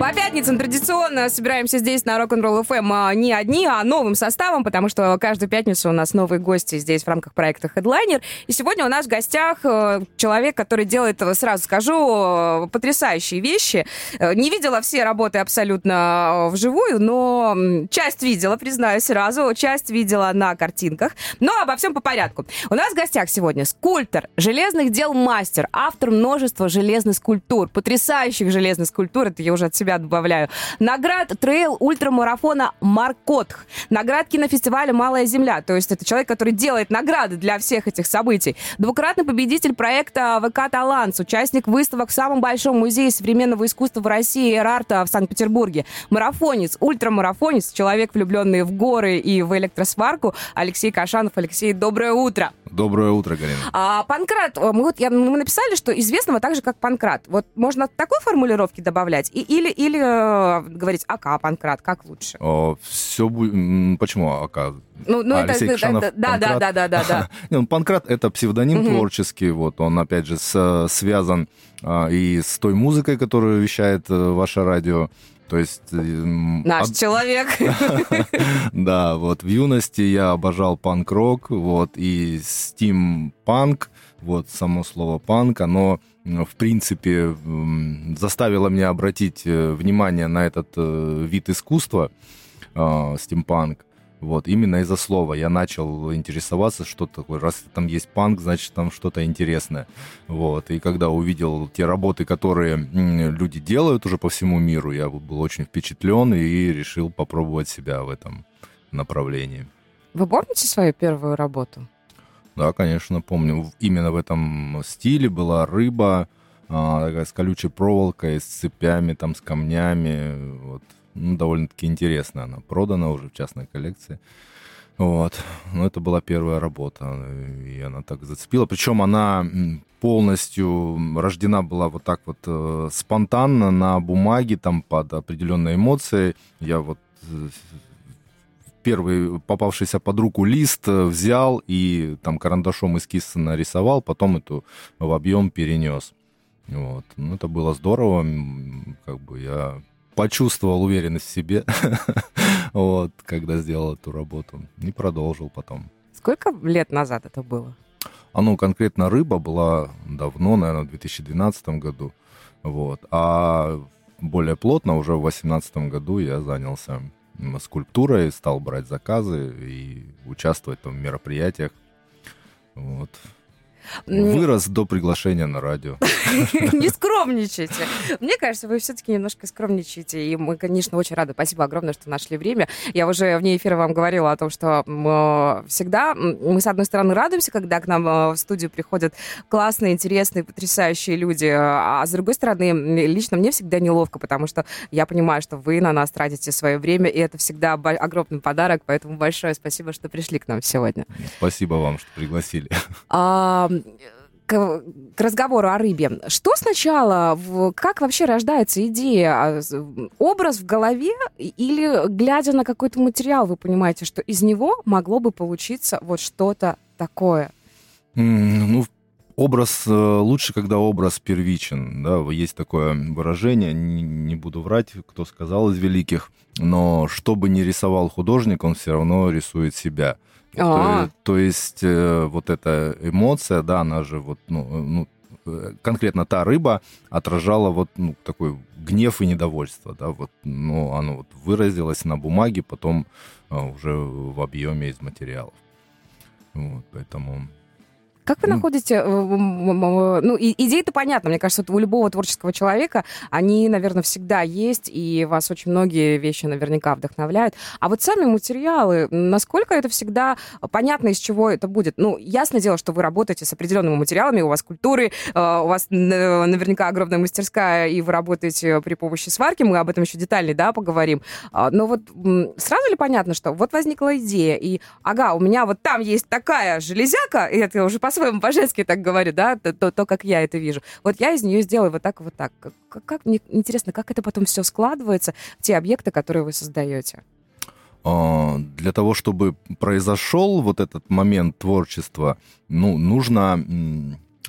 По пятницам традиционно собираемся здесь на Rock'n'Roll FM а, не одни, а новым составом, потому что каждую пятницу у нас новые гости здесь в рамках проекта Headliner. И сегодня у нас в гостях э, человек, который делает, э, сразу скажу, э, потрясающие вещи. Не видела все работы абсолютно вживую, но часть видела, признаюсь сразу, часть видела на картинках. Но обо всем по порядку. У нас в гостях сегодня скульптор, железных дел мастер, автор множества железных скульптур, потрясающих железных скульптур, это я уже от себя себя добавляю. Наград трейл ультрамарафона Маркотх. Наград кинофестиваля «Малая земля». То есть это человек, который делает награды для всех этих событий. Двукратный победитель проекта ВК «Талант», участник выставок в самом большом музее современного искусства в России «Эрарта» в Санкт-Петербурге. Марафонец, ультрамарафонец, человек, влюбленный в горы и в электросварку. Алексей Кашанов. Алексей, доброе утро. Доброе утро, Галина. А, Панкрат, мы, вот, я, мы написали, что известного так же, как Панкрат. Вот можно такой формулировки добавлять? И, или или э, говорить АК, Панкрат, как лучше? Все будет... Почему АК? Ну, ну это, Алексей Кшанов, да, да, да, да, да, да. ну, Панкрат это псевдоним угу. творческий, вот он опять же с, связан а, и с той музыкой, которую вещает а, ваше радио. То есть... Э, Наш от... человек. Да, вот в юности я обожал панк-рок, вот, и стим-панк, вот само слово панк, оно в принципе, заставило меня обратить э, внимание на этот э, вид искусства, стимпанк. Вот, именно из-за слова я начал интересоваться, что такое. Раз там есть панк, значит, там что-то интересное. Вот, и когда увидел те работы, которые люди делают уже по всему миру, я был очень впечатлен и решил попробовать себя в этом направлении. Вы помните свою первую работу? Да, конечно, помню. Именно в этом стиле была рыба а, такая с колючей проволокой, с цепями, там, с камнями. Вот. Ну, довольно-таки интересно. Она продана уже в частной коллекции. Вот. Ну, это была первая работа, и она так зацепила. Причем она полностью рождена была вот так вот э, спонтанно на бумаге, там под определенные эмоции. Я вот э, первый попавшийся под руку лист э, взял и там карандашом эскиз нарисовал, потом эту в объем перенес. Вот. Ну, это было здорово. Как бы я почувствовал уверенность в себе, вот, когда сделал эту работу. И продолжил потом. Сколько лет назад это было? А ну, конкретно рыба была давно, наверное, в 2012 году. Вот. А более плотно уже в 2018 году я занялся скульптурой, стал брать заказы и участвовать там в мероприятиях. Вот. Вырос до приглашения на радио. Не скромничайте. Мне кажется, вы все-таки немножко скромничаете. И мы, конечно, очень рады. Спасибо огромное, что нашли время. Я уже вне эфира вам говорила о том, что всегда мы, с одной стороны, радуемся, когда к нам э, в студию приходят классные, интересные, потрясающие люди. А с другой стороны, лично мне всегда неловко, потому что я понимаю, что вы на нас тратите свое время, и это всегда огромный подарок. Поэтому большое спасибо, что пришли к нам сегодня. Спасибо вам, что пригласили. А, к, к разговору о рыбе. Что сначала, как вообще рождается идея? А, образ в голове или, глядя на какой-то материал, вы понимаете, что из него могло бы получиться вот что-то такое? Ну, образ э, лучше, когда образ первичен. Да? Есть такое выражение, не, не буду врать, кто сказал из великих, но что бы ни рисовал художник, он все равно рисует себя. То, то есть э, вот эта эмоция, да, она же вот, ну, э, ну э, конкретно та рыба отражала вот ну, такой гнев и недовольство, да, вот, ну, оно вот выразилось на бумаге, потом а, уже в объеме из материалов. Вот, поэтому как вы находите, э, ну, идеи-то понятно, мне кажется, у любого творческого человека они, наверное, всегда есть, и вас очень многие вещи наверняка вдохновляют. А вот сами материалы, насколько это всегда понятно, из чего это будет? Ну, ясное дело, что вы работаете с определенными материалами, у вас культуры, э, у вас наверняка огромная мастерская, и вы работаете при помощи сварки, мы об этом еще детальнее, да, поговорим. А, но вот сразу ли понятно, что вот возникла идея, и, ага, у меня вот там есть такая железяка, и это уже по по-своему, по-женски так говорю, да, то, то, как я это вижу. Вот я из нее сделаю вот так вот так. Как, как мне интересно, как это потом все складывается те объекты, которые вы создаете? э, для того, чтобы произошел вот этот момент творчества, ну, нужно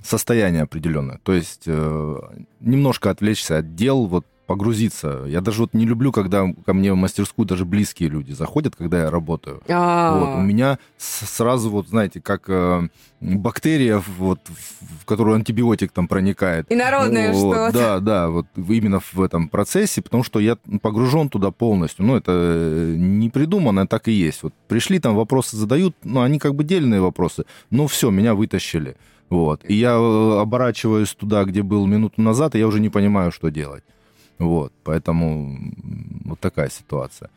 состояние определенное. То есть э, немножко отвлечься от дел, вот погрузиться. Я даже вот не люблю, когда ко мне в мастерскую даже близкие люди заходят, когда я работаю. А. Вот, у меня сразу вот, знаете, как э, бактерия, вот, в которую антибиотик там проникает. Инородное Вот, что-то. Да, да, вот именно в этом процессе, потому что я погружен туда полностью. Ну, это э, не придумано, так и есть. Вот пришли, там вопросы задают, ну, они как бы дельные вопросы. Ну, все, меня вытащили. Вот. И я э, оборачиваюсь туда, где был минуту назад, и я уже не понимаю, что делать. Вот, поэтому вот такая ситуация.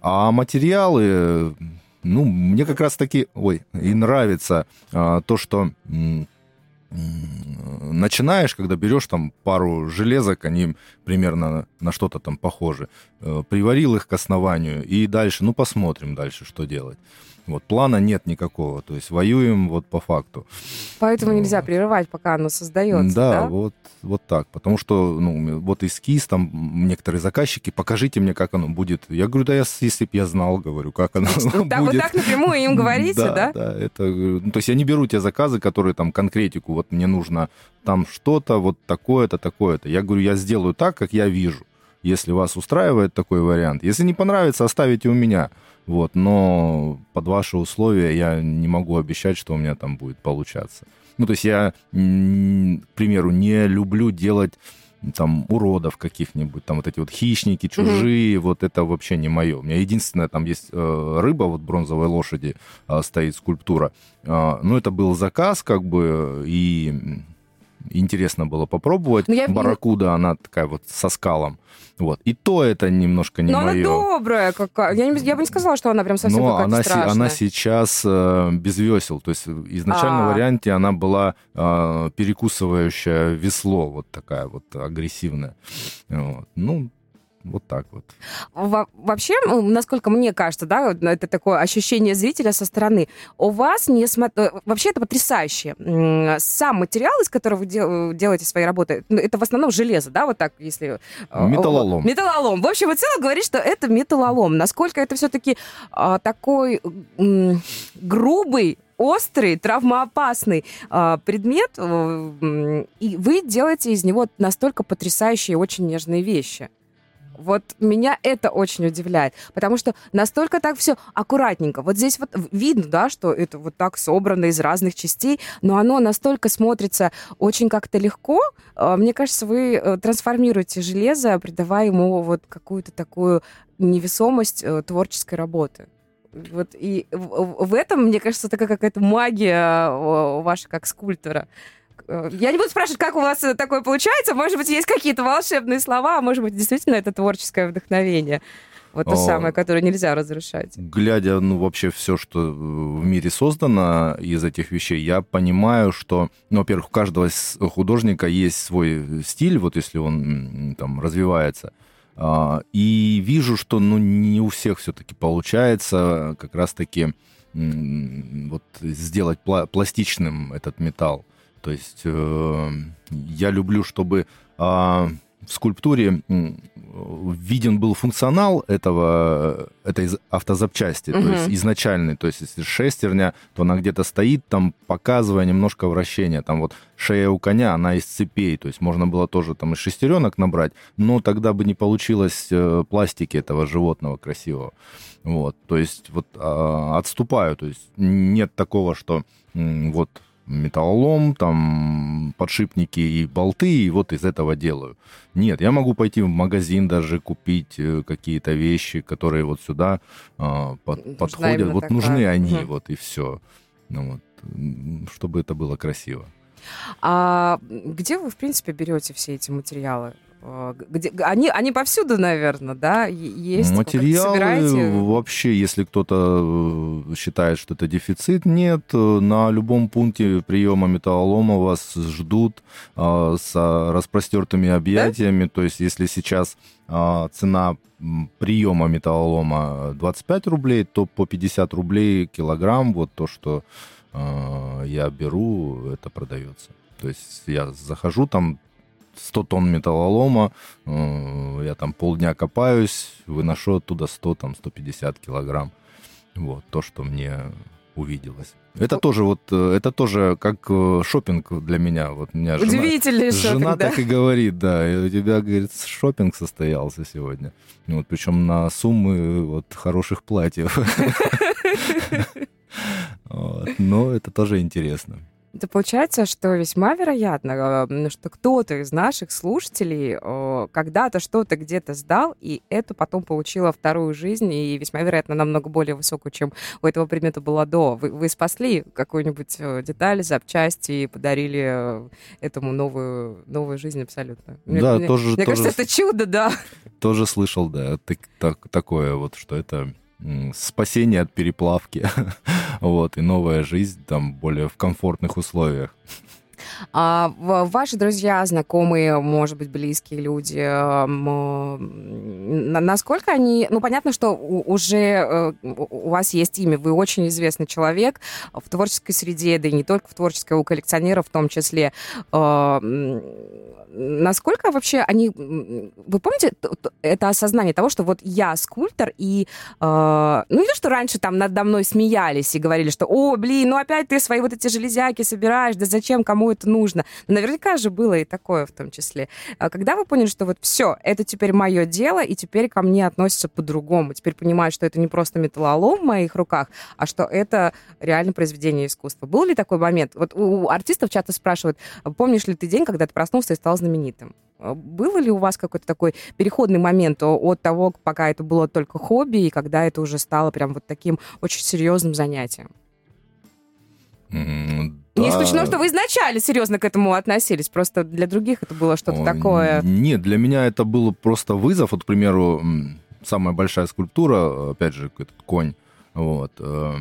А материалы, ну, мне как раз таки, ой, и нравится а, то, что начинаешь, когда берешь там пару железок, они примерно на что-то там похожи, э, приварил их к основанию, и дальше, ну, посмотрим дальше, что делать. Вот, плана нет никакого, то есть воюем вот по факту. Поэтому нельзя прерывать, пока оно создается, Да, да? вот, вот так. Потому что, ну, вот эскиз, там некоторые заказчики, покажите мне, как оно будет. Я говорю, да, я, если бы я знал, говорю, как оно Вот так, вот будет. так напрямую им говорите, да? Да, да, это, ну, то есть я не беру те заказы, которые там конкретику, вот мне нужно там что-то, вот такое-то, такое-то. Я говорю, я сделаю так, как я вижу, если вас устраивает такой вариант. Если не понравится, оставите у меня. Вот, но под ваши условия я не могу обещать, что у меня там будет получаться. Ну, то есть я, к примеру, не люблю делать там уродов каких-нибудь, там вот эти вот хищники, чужие, вот это вообще не мое. У меня единственное, там есть э, рыба, вот бронзовой лошади э, стоит скульптура. Э, ну, это был заказ, как бы, и интересно было попробовать. Ну, я- Барракуда, она такая вот со скалом. Вот. И то это немножко не Но она мое. добрая какая. Я, не- я бы не сказала, что она прям совсем Но она, страшная. она сейчас э, без весел. То есть в изначальном А. варианте она была э, перекусывающая весло, вот такая вот агрессивная. Вот. Ну, вот так вот. Во- Вообще, ну, насколько мне кажется, да, вот это такое ощущение зрителя со стороны. У вас не смо- э, Вообще это потрясающе. Сам материал, из которого вы дел- делаете свои работы, ну, это в основном железо, да, вот так, если... э, Металлолом. Металлолом. В общем и целом говорит, что это металлолом. Насколько это все-таки такой м, грубый, острый, травмоопасный а, предмет, э, и вы делаете из него настолько потрясающие очень нежные вещи. Вот меня это очень удивляет, потому что настолько так все аккуратненько. Вот здесь вот видно, да, что это вот так собрано из разных частей, но оно настолько смотрится очень как-то легко. А, Мне кажется, вы э, трансформируете железо, придавая ему вот какую-то такую невесомость э, творческой работы. Вот и в, этом, мне кажется, такая какая-то магия э, ваша как скульптора. Э, Я не буду спрашивать, как у вас э, такое получается. Может быть, есть какие-то волшебные слова, а может быть, действительно это творческое вдохновение. Вот то самое, которое нельзя разрушать. Глядя, ну, вообще все, что в мире создано из этих вещей, я понимаю, что, ну, во-первых, у каждого художника есть свой стиль, вот если он там развивается. А, И вижу, что, ну, не у всех все-таки получается как раз-таки вот сделать пла- пластичным этот металл. То есть э, я люблю, чтобы а, в скульптуре виден был функционал этого, этой з- автозапчасти, Мгм. то есть изначальный. То есть если шестерня, то она где-то стоит, там показывая немножко вращения. Там вот шея у коня, она из цепей, то есть можно было тоже там из шестеренок набрать, но тогда бы не получилось э, пластики этого животного красивого. Вот, то есть вот а, отступаю, то есть нет такого, что вот металлолом, там подшипники и болты, и вот из этого делаю. Нет, я могу пойти в магазин даже купить э, какие-то вещи, которые вот сюда а, под- Нужна подходят. Вот такая. нужны они, Мгм. вот и все. Ну, вот, чтобы это было красиво. А где вы, в принципе, берете все эти материалы? Э, Где, они, они повсюду, наверное, да? Есть? Материалы собираете? вообще, если кто-то э, считает, что это дефицит, нет. Э, На любом пункте приема металлолома вас ждут а, с распростертыми объятиями. То есть, если сейчас а, цена приема металлолома 25 рублей, то по 50 рублей килограмм вот то, что а, я беру, это продается. То есть я захожу там 100 тонн металлолома, э, я там полдня копаюсь, выношу оттуда 100, там, 150 килограмм. Вот, то, что мне увиделось. Это тоже вот, э, это тоже как э, шопинг для меня. Вот у меня Удивительный жена, шопинг, жена да? так и говорит, да, и у тебя, говорит, шопинг состоялся сегодня. Ну, Вот, причем на суммы вот хороших платьев. Но это тоже интересно. Это получается, что весьма вероятно, э, что кто-то из наших слушателей э, когда-то что-то где-то сдал, и это потом получило вторую жизнь, и весьма вероятно намного более высокую, чем у этого предмета было до. Вы, вы спасли какую-нибудь э, деталь, запчасти и подарили этому новую, новую жизнь абсолютно. Мне- Да, мне, тоже- Мне тоже кажется, это чудо, да. Тоже слышал, да, так- так- такое вот, что это спасение от переплавки, вот, и новая жизнь там более в комфортных условиях. А ваши друзья, знакомые, может быть, близкие люди, эм, на- насколько они... Ну, понятно, что уже э, у вас есть имя, вы очень известный человек в творческой среде, да и не только в творческой, у коллекционеров в том числе. Э, Насколько вообще они... Вы помните это осознание того, что вот я скульптор, и... э, Ну, не то, что раньше там надо мной смеялись и говорили, что, о, блин, ну опять ты свои вот эти железяки собираешь, да зачем, кому это нужно? Но наверняка же было и такое в том числе. А Когда вы поняли, что вот все, это теперь мое дело, и теперь ко мне относятся по-другому, теперь понимают, что это не просто металлолом в моих руках, а что это реально произведение искусства. Был ли такой момент? Вот у артистов часто спрашивают, помнишь ли ты день, когда ты проснулся и стал знаменитым? А Было ли у вас какой-то такой переходный момент от того, пока это было только хобби, и когда это уже стало прям вот таким очень серьезным занятием? Не исключено, что вы изначально серьезно к этому относились, просто для других это было что-то такое. Нет, для меня это был просто вызов. Вот, к примеру, самая большая скульптура, опять же, этот конь, вот, э,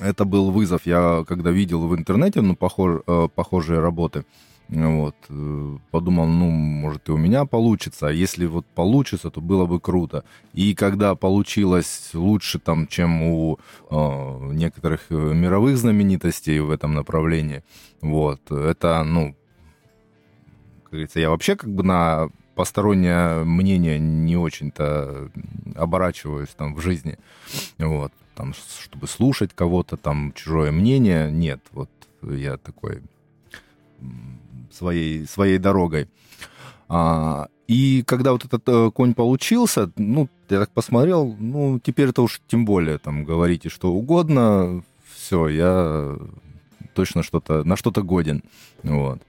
это был вызов. Я когда видел в интернете, ну, похож- э, похожие работы, вот, э, подумал, ну, может, и у меня получится. А если вот получится, то было бы круто. И когда получилось лучше, там, чем у э, некоторых э, мировых знаменитостей в этом направлении, вот, это, ну, как говорится, я вообще как бы на постороннее мнение не очень-то оборачиваюсь там в жизни. Вот. Там, чтобы слушать кого-то, там, чужое мнение, нет. Вот я такой своей, своей дорогой. А, и когда вот этот э, конь получился, ну, я так посмотрел, ну, теперь это уж тем более, там, говорите что угодно, все, я точно что-то, на что-то годен. Вот.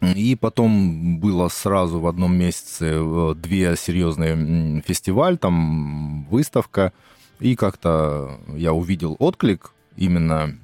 И потом было сразу в одном месяце э, две серьезные фестиваль, там выставка, и как-то я увидел отклик именно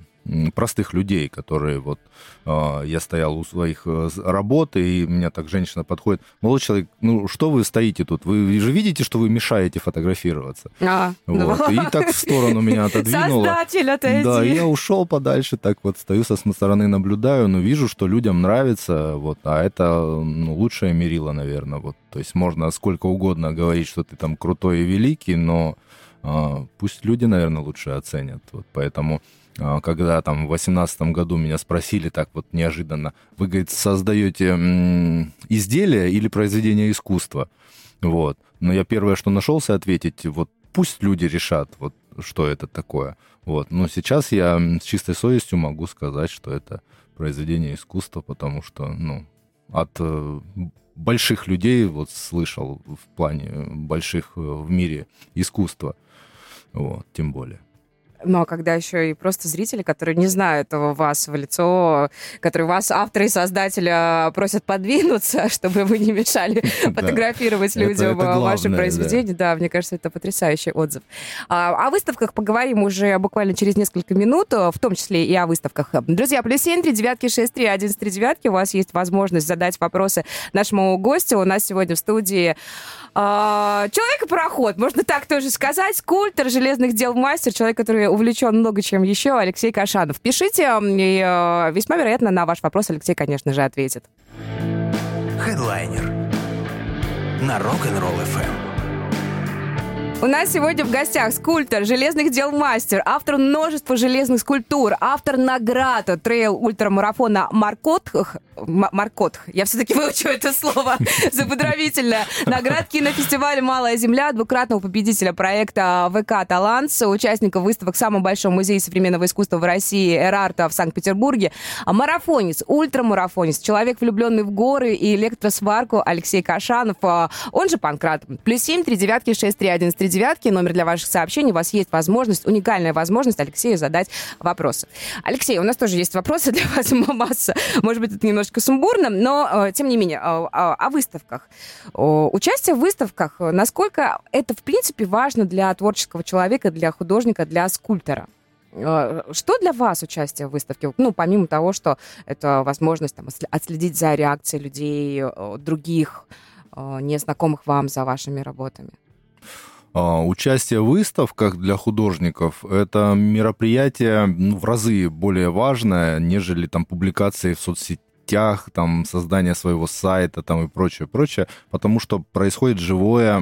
простых людей, которые вот э, я стоял у своих э, работ, и меня так женщина подходит, молодой человек, ну что вы стоите тут, вы же видите, что вы мешаете фотографироваться, А, ну, вот, и так в сторону меня отодвинуло. Создатель, отойди. Да, я ушел подальше, так вот стою со стороны, наблюдаю, но вижу, что людям нравится, вот, а это ну, лучшее мерило, наверное, вот. То есть можно сколько угодно говорить, что ты там крутой и великий, но а, пусть люди, наверное, лучше оценят. Вот, поэтому когда там в восемнадцатом году меня спросили так вот неожиданно, вы, говорит, создаете м, изделие или произведение искусства? Вот. Но я первое, что нашелся ответить, вот пусть люди решат, вот что это такое. Вот. Но сейчас я с чистой совестью могу сказать, что это произведение искусства, потому что, ну, от э, больших людей вот слышал в плане больших э, в мире искусства. Вот, тем более. Но когда еще и просто зрители, которые не знают вас в лицо, которые вас, автора и создателя, просят подвинуться, чтобы вы не мешали фотографировать людям это ваши главное, произведения. Да. мне кажется, это потрясающий отзыв. А, О выставках поговорим уже буквально через несколько минут, э, в том числе и о выставках. Друзья, плюс семь, три девятки, шесть, три, один, три девятки. У вас есть возможность задать вопросы нашему гостю. У нас сегодня в студии а, Человек-пароход, можно так тоже сказать. Скульптор, железных дел мастер, человек, который увлечен много чем еще, Алексей Кашанов. Пишите, и э, весьма вероятно на ваш вопрос Алексей, конечно же, ответит. Хедлайнер на Rock'n'Roll FM. У нас сегодня в гостях скульптор, железных дел мастер, автор множества железных скульптур, автор наград трейл ультрамарафона Маркотх. Маркотх. Я все-таки выучу это слово заподровительное. Наград кинофестиваля «Малая земля», двукратного победителя проекта ВК «Таланс», участника выставок в самом большом современного искусства в России «Эрарта» в Санкт-Петербурге, марафонец, ультрамарафонец, человек, влюбленный в горы и электросварку Алексей Кашанов, а, он же Панкрат. Плюс семь, три девятки, шесть, три, один, три девятки, номер для ваших сообщений. У вас есть возможность, уникальная возможность Алексею задать вопросы. Алексей, у нас тоже есть вопросы для вас масса. Может быть, это немножечко сумбурно, но, э, тем не менее, о, о выставках. Участие в выставках, насколько это, в принципе, важно для творческого человека, для художника, для скульптора? Э, что для вас участие в выставке? Ну, помимо того, что это возможность там, отследить за реакцией людей, э, других, незнакомых вам за вашими работами? А, участие в выставках для художников – это мероприятие ну, в разы более важное, нежели там публикации в соцсетях, там, создание своего сайта там, и прочее, прочее, потому что происходит живое,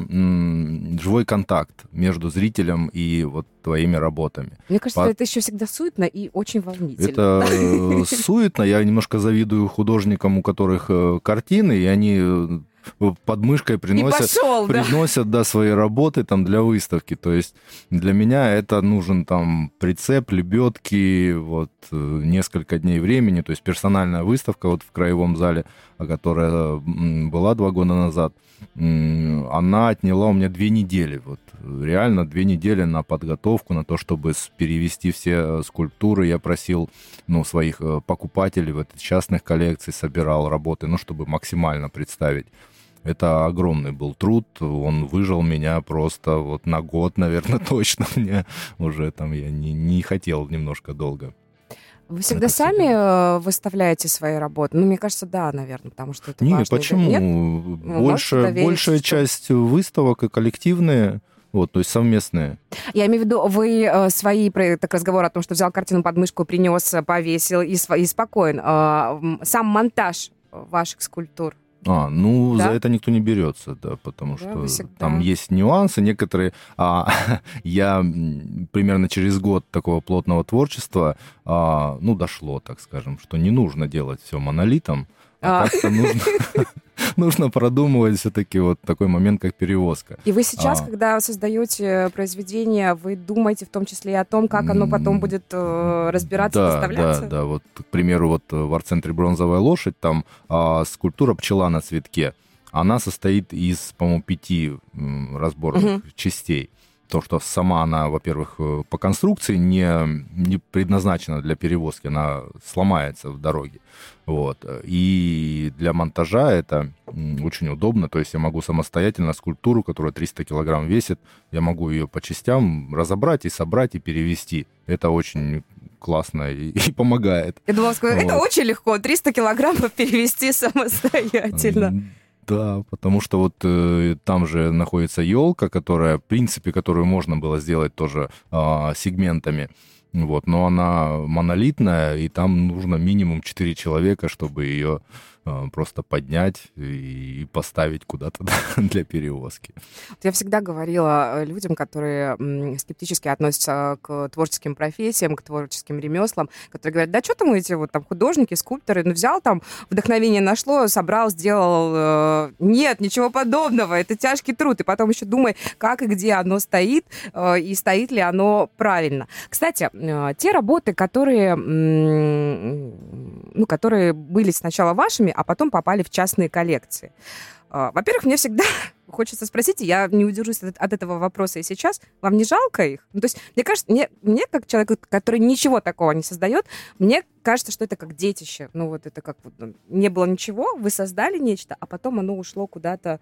живой контакт между зрителем и вот твоими работами. Мне кажется, По... это еще всегда суетно и очень волнительно. Это э, суетно. Я немножко завидую художникам, у которых э, картины, и они э, под мышкой приносят, пошел, приносят да? Да, свои работы там для выставки. То есть для меня это нужен там прицеп, лебедки, вот несколько дней времени. То есть персональная выставка вот в краевом зале, которая была два года назад, она отняла у меня две недели. Вот реально две недели на подготовку, на то, чтобы перевести все скульптуры. Я просил ну, своих э, покупателей в этой частных коллекций, собирал работы, ну, чтобы максимально представить это огромный был труд, он выжил меня просто вот на год, наверное, точно. Мне уже там я не, не хотел немножко долго. Вы всегда сами э, выставляете свои работы? Ну, мне кажется, да, наверное, потому что это Не, важно. почему? Нет? Больше, большая что... часть выставок и коллективные. Вот, то есть совместные. Я имею в виду, вы э, свои, так разговор о том, что взял картину под мышку, принес, повесил и, и спокоен. Э, сам монтаж ваших скульптур, а, ну, да? за это никто не берется, да, потому да, что там есть нюансы некоторые. А я примерно через год такого плотного творчества, а, ну, дошло, так скажем, что не нужно делать все монолитом, а, а. как-то нужно нужно продумывать все-таки вот такой момент, как перевозка. И вы сейчас, а. когда создаете произведение, вы думаете в том числе и о том, как оно потом будет э, разбираться, да, выставляться? Да, да. Вот, к примеру, вот в арт-центре «Бронзовая лошадь» там а, скульптура «Пчела на цветке». Она состоит из, по-моему, пяти разборных угу. частей то, что сама она, во-первых, э, по конструкции не, не предназначена для перевозки, она сломается в дороге. Вот. И для монтажа это очень удобно, то есть я могу самостоятельно скульптуру, которая 300 килограмм весит, я могу ее по частям разобрать и собрать и перевести. Это очень классно и, и помогает. Я думала, сказать, вот. это очень легко, 300 килограммов перевести самостоятельно. Да, потому что вот э, там же находится елка, которая, в принципе, которую можно было сделать тоже э, сегментами. Вот, но она монолитная, и там нужно минимум 4 человека, чтобы ее а, просто поднять и поставить куда-то для перевозки. Я всегда говорила э, людям, которые скептически относятся к творческим профессиям, к творческим ремеслам, которые говорят, да что там эти вот там художники, скульпторы, ну взял там, вдохновение нашло, собрал, сделал. Э, нет, ничего подобного, это тяжкий труд. И потом еще думай, как и где оно стоит, э, и стоит ли оно правильно. Кстати, те работы, которые, ну, которые были сначала вашими, а потом попали в частные коллекции. А, во-первых, мне всегда хочется спросить, и я не удержусь от, от этого вопроса и сейчас, вам не жалко их? Ну, то есть, мне кажется, мне, мне как человек, который ничего такого не создает, мне кажется, что это как детище. Ну, вот это как ну, не было ничего, вы создали нечто, а потом оно ушло куда-то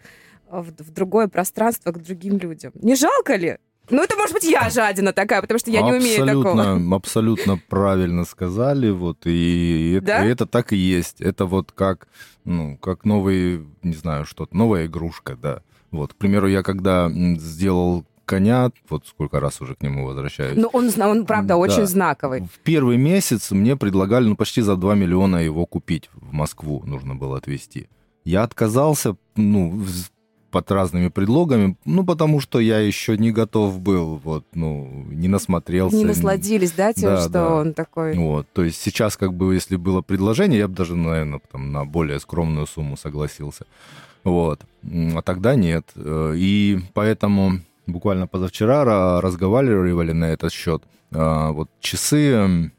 в, в другое пространство к другим людям. Не жалко ли? Ну, это может быть я жадина такая, потому что я абсолютно, не умею такого. Абсолютно правильно сказали, вот, и это, да? это так и есть. Это вот как, ну, как новый, не знаю, что-то, новая игрушка, да. Вот, к примеру, я когда сделал коня, вот сколько раз уже к нему возвращаюсь. Ну, он, он правда, да. очень знаковый. В первый месяц мне предлагали, ну, почти за 2 миллиона его купить в Москву нужно было отвезти. Я отказался, ну, под разными предлогами, ну, потому что я еще не готов был, вот, ну, не насмотрелся. Не насладились, да, тем, Да, что да. он такой... Вот, то есть сейчас, как бы, если было предложение, я бы даже, наверное, там, на более скромную сумму согласился. Вот. А тогда нет. Э, И поэтому буквально позавчера ра- разговаривали на этот счет. А, Вот часы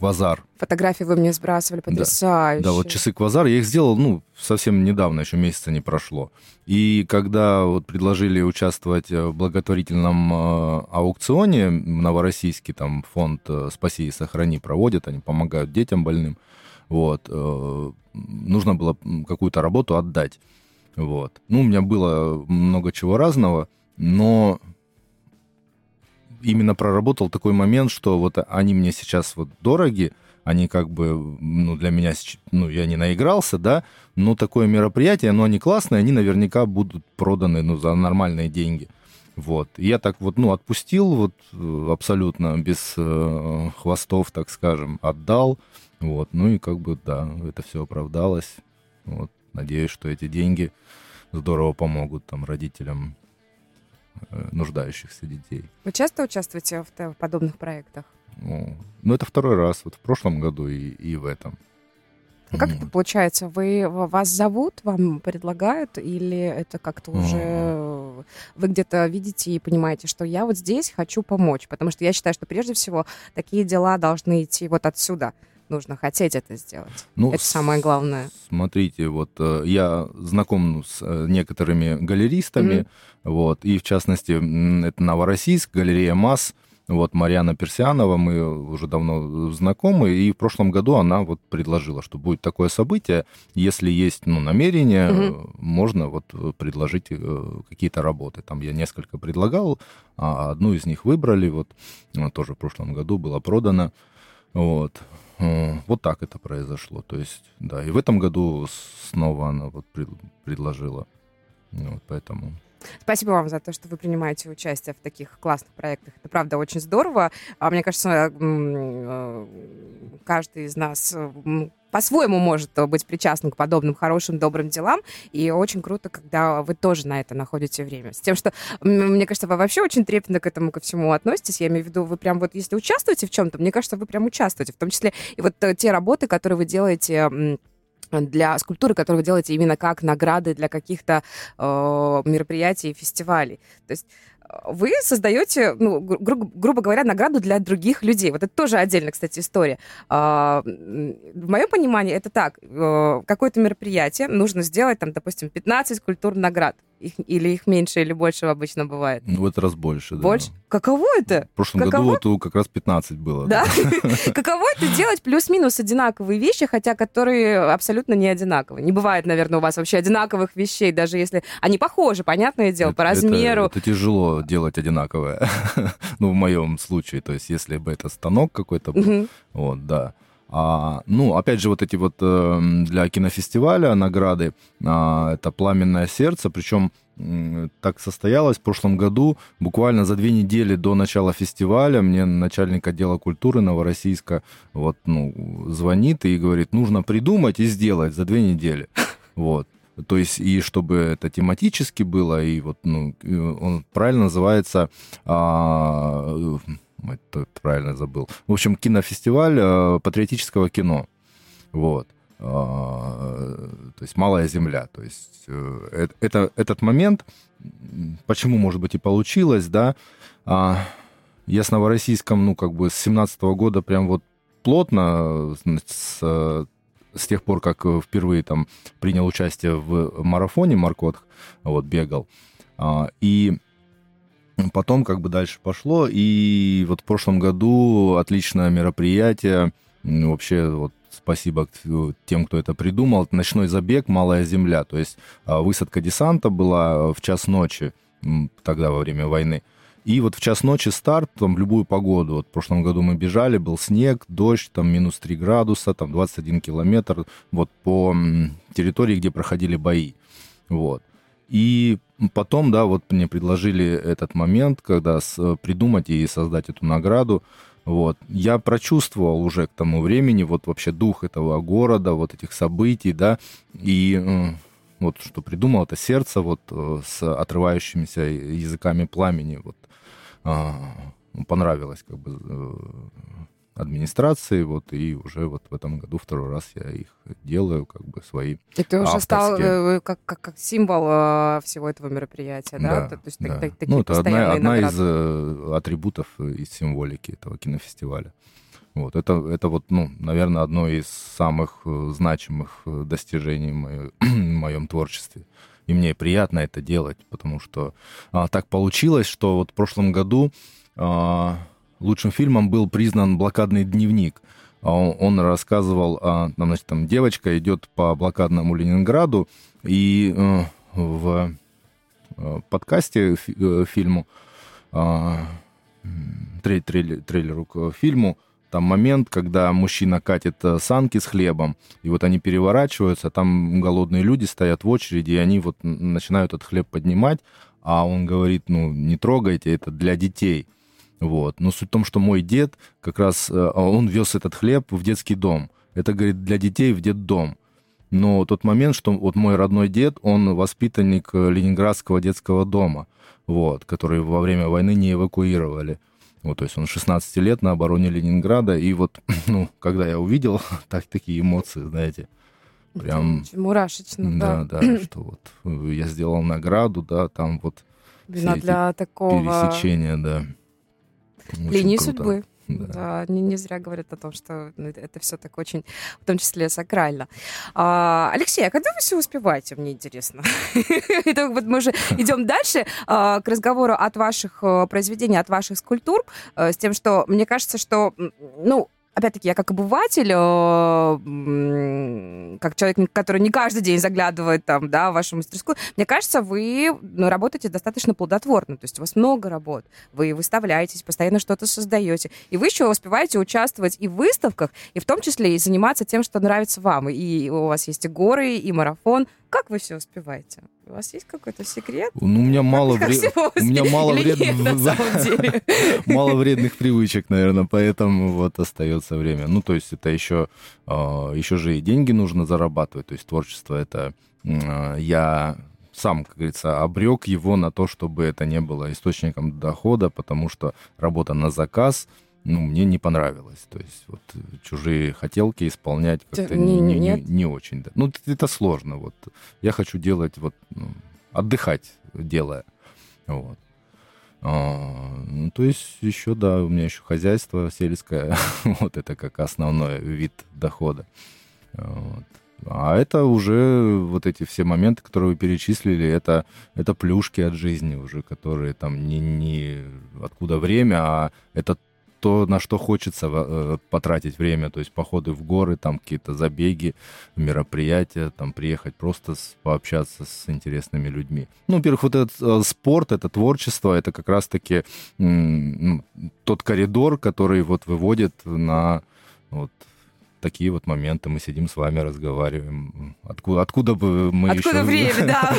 Квазар. Фотографии вы мне сбрасывали, потрясающе. Да, вот часы Квазар, я их сделал, ну, совсем недавно, еще месяца не прошло. И когда вот предложили участвовать в благотворительном э, аукционе в Новороссийске, там фонд э, «Спаси и сохрани» проводит, они помогают детям больным, вот, э, нужно было какую-то работу отдать. Вот. Ну, у меня было много чего разного, но именно проработал такой момент, что вот они мне сейчас вот дороги, они как бы, ну, для меня, ну, я не наигрался, да, но такое мероприятие, но они классные, они наверняка будут проданы, ну, за нормальные деньги. Вот. И я так вот, ну, отпустил вот э, абсолютно без э, хвостов, так скажем, отдал. Вот. Ну и как бы, да, это все оправдалось. Вот. Надеюсь, что эти деньги здорово помогут там родителям нуждающихся детей. Вы часто участвуете в т- подобных проектах? Ну, ну, это второй раз, вот в прошлом году и, и в этом. А Как это получается? Вы в- вас зовут, вам предлагают, или это как-то уже э, вы где-то видите и понимаете, что я вот здесь хочу помочь? Потому что я считаю, что прежде всего такие дела должны идти вот отсюда. Нужно хотеть это сделать. Ну, это самое главное. Смотрите, вот э, я знаком с э, некоторыми галеристами, Мгм. вот, и в частности, это Новороссийск, галерея МАС, вот Марьяна Персианова, мы уже давно знакомы, и в прошлом году она вот предложила, что будет такое событие, если есть ну, намерение, э, можно вот предложить э, какие-то работы. Там я несколько предлагал, а одну из них выбрали, вот, э, тоже в прошлом году было продано, вот. Вот так это произошло. То есть, да, и в этом году снова она вот пред- предложила. Вот поэтому. Спасибо вам за то, что вы принимаете участие в таких классных проектах. Это правда очень здорово. А мне кажется, э, каждый из нас по-своему может быть причастен к подобным хорошим, добрым делам. И очень круто, когда вы тоже на это находите время. С тем, что, мне кажется, вы вообще очень трепетно к этому ко всему относитесь. Я имею в виду, вы прям вот, если участвуете в чем-то, мне кажется, вы прям участвуете. В том числе и вот э, те работы, которые вы делаете для скульптуры, которые вы делаете именно как награды для каких-то э, мероприятий и фестивалей. То есть вы создаете, ну, гру- гру- грубо говоря, награду для других людей. Вот это тоже отдельная, кстати, история. А, В моем понимании это так. э, Какое-то мероприятие нужно сделать, там, допустим, 15 скульптур наград. Их, или их меньше, или больше обычно бывает. Ну, в этот раз больше, да. Больше? Каково это? В прошлом Каково? году вот как раз 15 было. Да? Каково это делать плюс-минус одинаковые вещи, хотя которые абсолютно не одинаковые? Не бывает, наверное, у вас вообще одинаковых вещей, даже если они похожи, понятное дело, по Это- размеру. Это, тяжело делать одинаковое. ну, в моем случае. То есть, если бы это станок какой-то был. Вот, да. А, ну, опять же, вот эти вот э, для кинофестиваля награды, а, это «Пламенное сердце», причем так состоялось в прошлом году, буквально за две недели до начала фестиваля мне начальник отдела культуры Новороссийска вот, ну, звонит и говорит, нужно придумать и сделать за две недели. Вот. То есть, и чтобы это тематически было, и вот, ну, он правильно называется, а, ой, то правильно забыл. В общем, кинофестиваль э, патриотического кино. Вот. А, то есть «Малая земля». То есть э, э- это, этот момент, почему, может быть, и получилось, да, а, я с Новороссийском, ну, как бы с 17 года прям вот плотно, с, э, с тех пор, как э, впервые там принял участие в марафоне Маркот, вот, бегал. А, И потом как бы дальше пошло, и вот в прошлом году отличное мероприятие, вообще вот спасибо э, тем, кто это придумал, ночной забег «Малая земля», то есть а, высадка десанта была в час ночи, тогда во время войны, и вот в час ночи старт, там, в любую погоду. Вот в прошлом году мы бежали, был снег, дождь, там, минус 3 градуса, там, 21 километр, вот по территории, где проходили бои. Вот. И потом, да, вот мне предложили этот момент, когда с- придумать и создать эту награду. Вот. Я прочувствовал уже к тому времени вот вообще дух этого города, вот этих событий, да, и вот что придумал, это сердце вот э, с отрывающимися языками пламени. Вот а, понравилось как бы э, администрации, вот, и уже вот в этом году второй раз я их делаю, как бы свои И ты уже авторские. стал э, как, как, как символ э, всего этого мероприятия, да? Да, То есть да. так- так- ну, это одна, одна награды. из э, атрибутов, э, из символики этого кинофестиваля. Вот, это, это вот, ну, наверное, одно из самых э, значимых достижений в моё- в моем творчестве. И мне приятно это делать, потому что а, так получилось, что вот в прошлом году а, лучшим фильмом был признан «Блокадный дневник». А Он, рассказывал, а, там, значит, там девочка идет по блокадному Ленинграду, и э, в э, подкасте э, фильму, а, трейлер- трейлеру к фильму, там момент, когда мужчина катит санки с хлебом, и вот они переворачиваются, там голодные люди стоят в очереди, и они вот начинают этот хлеб поднимать, а он говорит, ну, не трогайте, это для детей. Вот. Но суть в том, что мой дед как раз, э, он вез этот хлеб в детский дом. Это, говорит, для детей в детдом. Но тот момент, что вот мой родной дед, он воспитанник э, Ленинградского детского дома, вот, который во время войны не эвакуировали. Вот, то есть он 16 лет на обороне Ленинграда, и вот, ну, когда я увидел так, такие эмоции, знаете, прям, Мурашечно, да. да, да, что вот э, я сделал награду, да, там вот эти для такого пересечения, да. Линии круто. судьбы. Да. Не, не зря говорят о том, что ну, это, все так очень, в том числе, сакрально. А, Алексей, а когда вы все успеваете, мне интересно? Вот мы уже идем дальше а, к разговору от ваших э, произведений, от ваших скульптур, э, с тем, что мне кажется, что, ну, опять-таки, я как обыватель, э, как человек, который не каждый день заглядывает там, да, в вашу мастерскую, мне кажется, вы ну, работаете достаточно плодотворно, то есть у вас много работ, вы выставляетесь, постоянно что-то создаете, и вы еще успеваете участвовать и в выставках, и в том числе и заниматься тем, что нравится вам, и у вас есть и горы, и марафон. Как вы все успеваете? У вас есть какой-то секрет? Ну, у меня мало вре- у меня мало нет, деле? мало вредных привычек, наверное, поэтому вот остается время. Ну, то есть это еще, а, еще же и деньги нужно зарабатывать. То есть творчество это а, я сам, как говорится, обрек его на то, чтобы это не было источником дохода, потому что работа на заказ, ну, мне не понравилось. То есть вот э, чужие хотелки исполнять как-то не- не, не- не очень. Да. Ну, это- это сложно. Вот я хочу делать вот ну, отдыхать, делая. Вот. А, ну, то есть еще, да, у меня еще хозяйство сельское, вот это как основной вид дохода. Вот. А это уже вот эти все моменты, которые вы перечислили, это, это плюшки от жизни уже, которые там не, не откуда время, а это то, на что хочется э, потратить время, то есть походы в горы, там какие-то забеги, мероприятия, там приехать просто с- пообщаться с интересными людьми. Ну, во-первых, вот этот э, спорт, это творчество, это как раз-таки ну, тот коридор, который вот выводит на вот такие вот моменты. Мы сидим с вами, разговариваем. Откуда, откуда бы мы Откуда еще... время, да?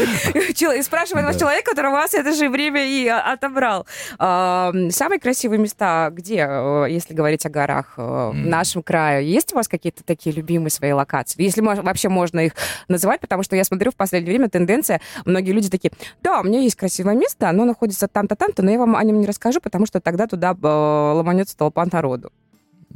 И спрашивает вас человек, который у вас это же время и а, отобрал. Самые красивые места где, э, если говорить о горах э, в нашем крае? Есть у вас какие-то такие любимые свои локации? Если вообще можно их называть, потому что я смотрю в последнее время тенденция, многие люди такие, да, у меня есть красивое место, оно находится там-то, там-то, но я вам о нем не расскажу, потому что тогда туда э, ломанется толпа народу.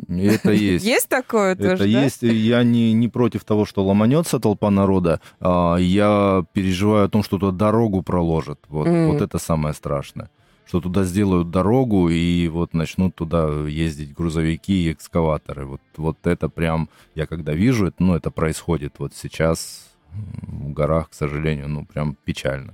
Это есть. Есть такое Это тоже, да? есть. Я не, не против того, что ломанется толпа народа. а, Я переживаю о том, что туда дорогу проложат. Вот, Мгм. вот это самое страшное. Что туда сделают дорогу, и вот начнут туда ездить грузовики и экскаваторы. Вот, вот это прям, я когда вижу, это, ну, это происходит вот сейчас в горах, к сожалению, ну, прям печально.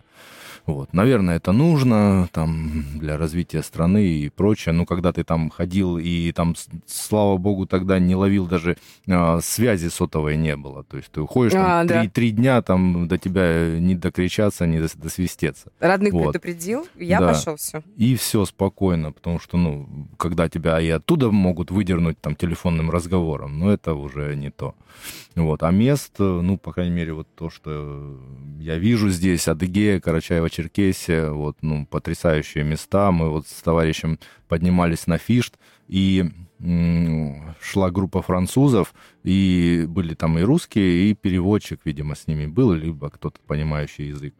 Вот. Наверное, это нужно там, для развития страны и прочее. Ну, когда ты там ходил и там, слава богу, тогда не ловил даже а, связи сотовой не было. То есть ты уходишь А, там да. три, три дня, там до тебя не докричаться, не дос- досвистеться. Родных Вот. предупредил, я Да. пошел, все. И все спокойно, потому что, ну, когда тебя и оттуда могут выдернуть там телефонным разговором, ну, это уже не то. Вот. А мест, э, ну, по крайней мере, вот то, что я вижу здесь, Адыгея, Карачаево, Карачаево-Черкесия, вот, ну, потрясающие места. Мы вот с товарищем поднимались на Фишт, и шла группа французов, и были там и русские, и переводчик, видимо, с ними был, либо кто-то понимающий язык.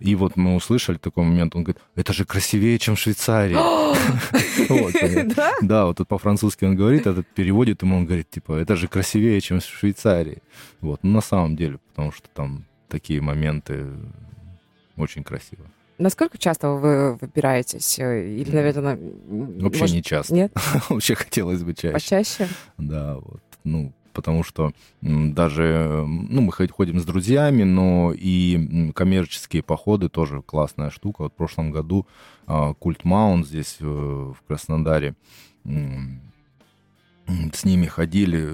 И вот мы услышали такой момент, он говорит, это же красивее, чем в Швейцарии. Да, вот тут по-французски он говорит, этот переводит ему, он говорит, типа, это же красивее, чем в Швейцарии. Вот, ну на самом деле, потому что там такие моменты очень красиво. Насколько часто вы выбираетесь? Э, или, наверное... Вообще может... не часто. Нет? Вообще хотелось бы чаще. Почаще? Да, вот. Ну, потому что даже, ну, мы ходим с друзьями, но и коммерческие походы тоже классная штука. Вот в прошлом году а, Культ Маунт здесь э, в Краснодаре с ними ходили,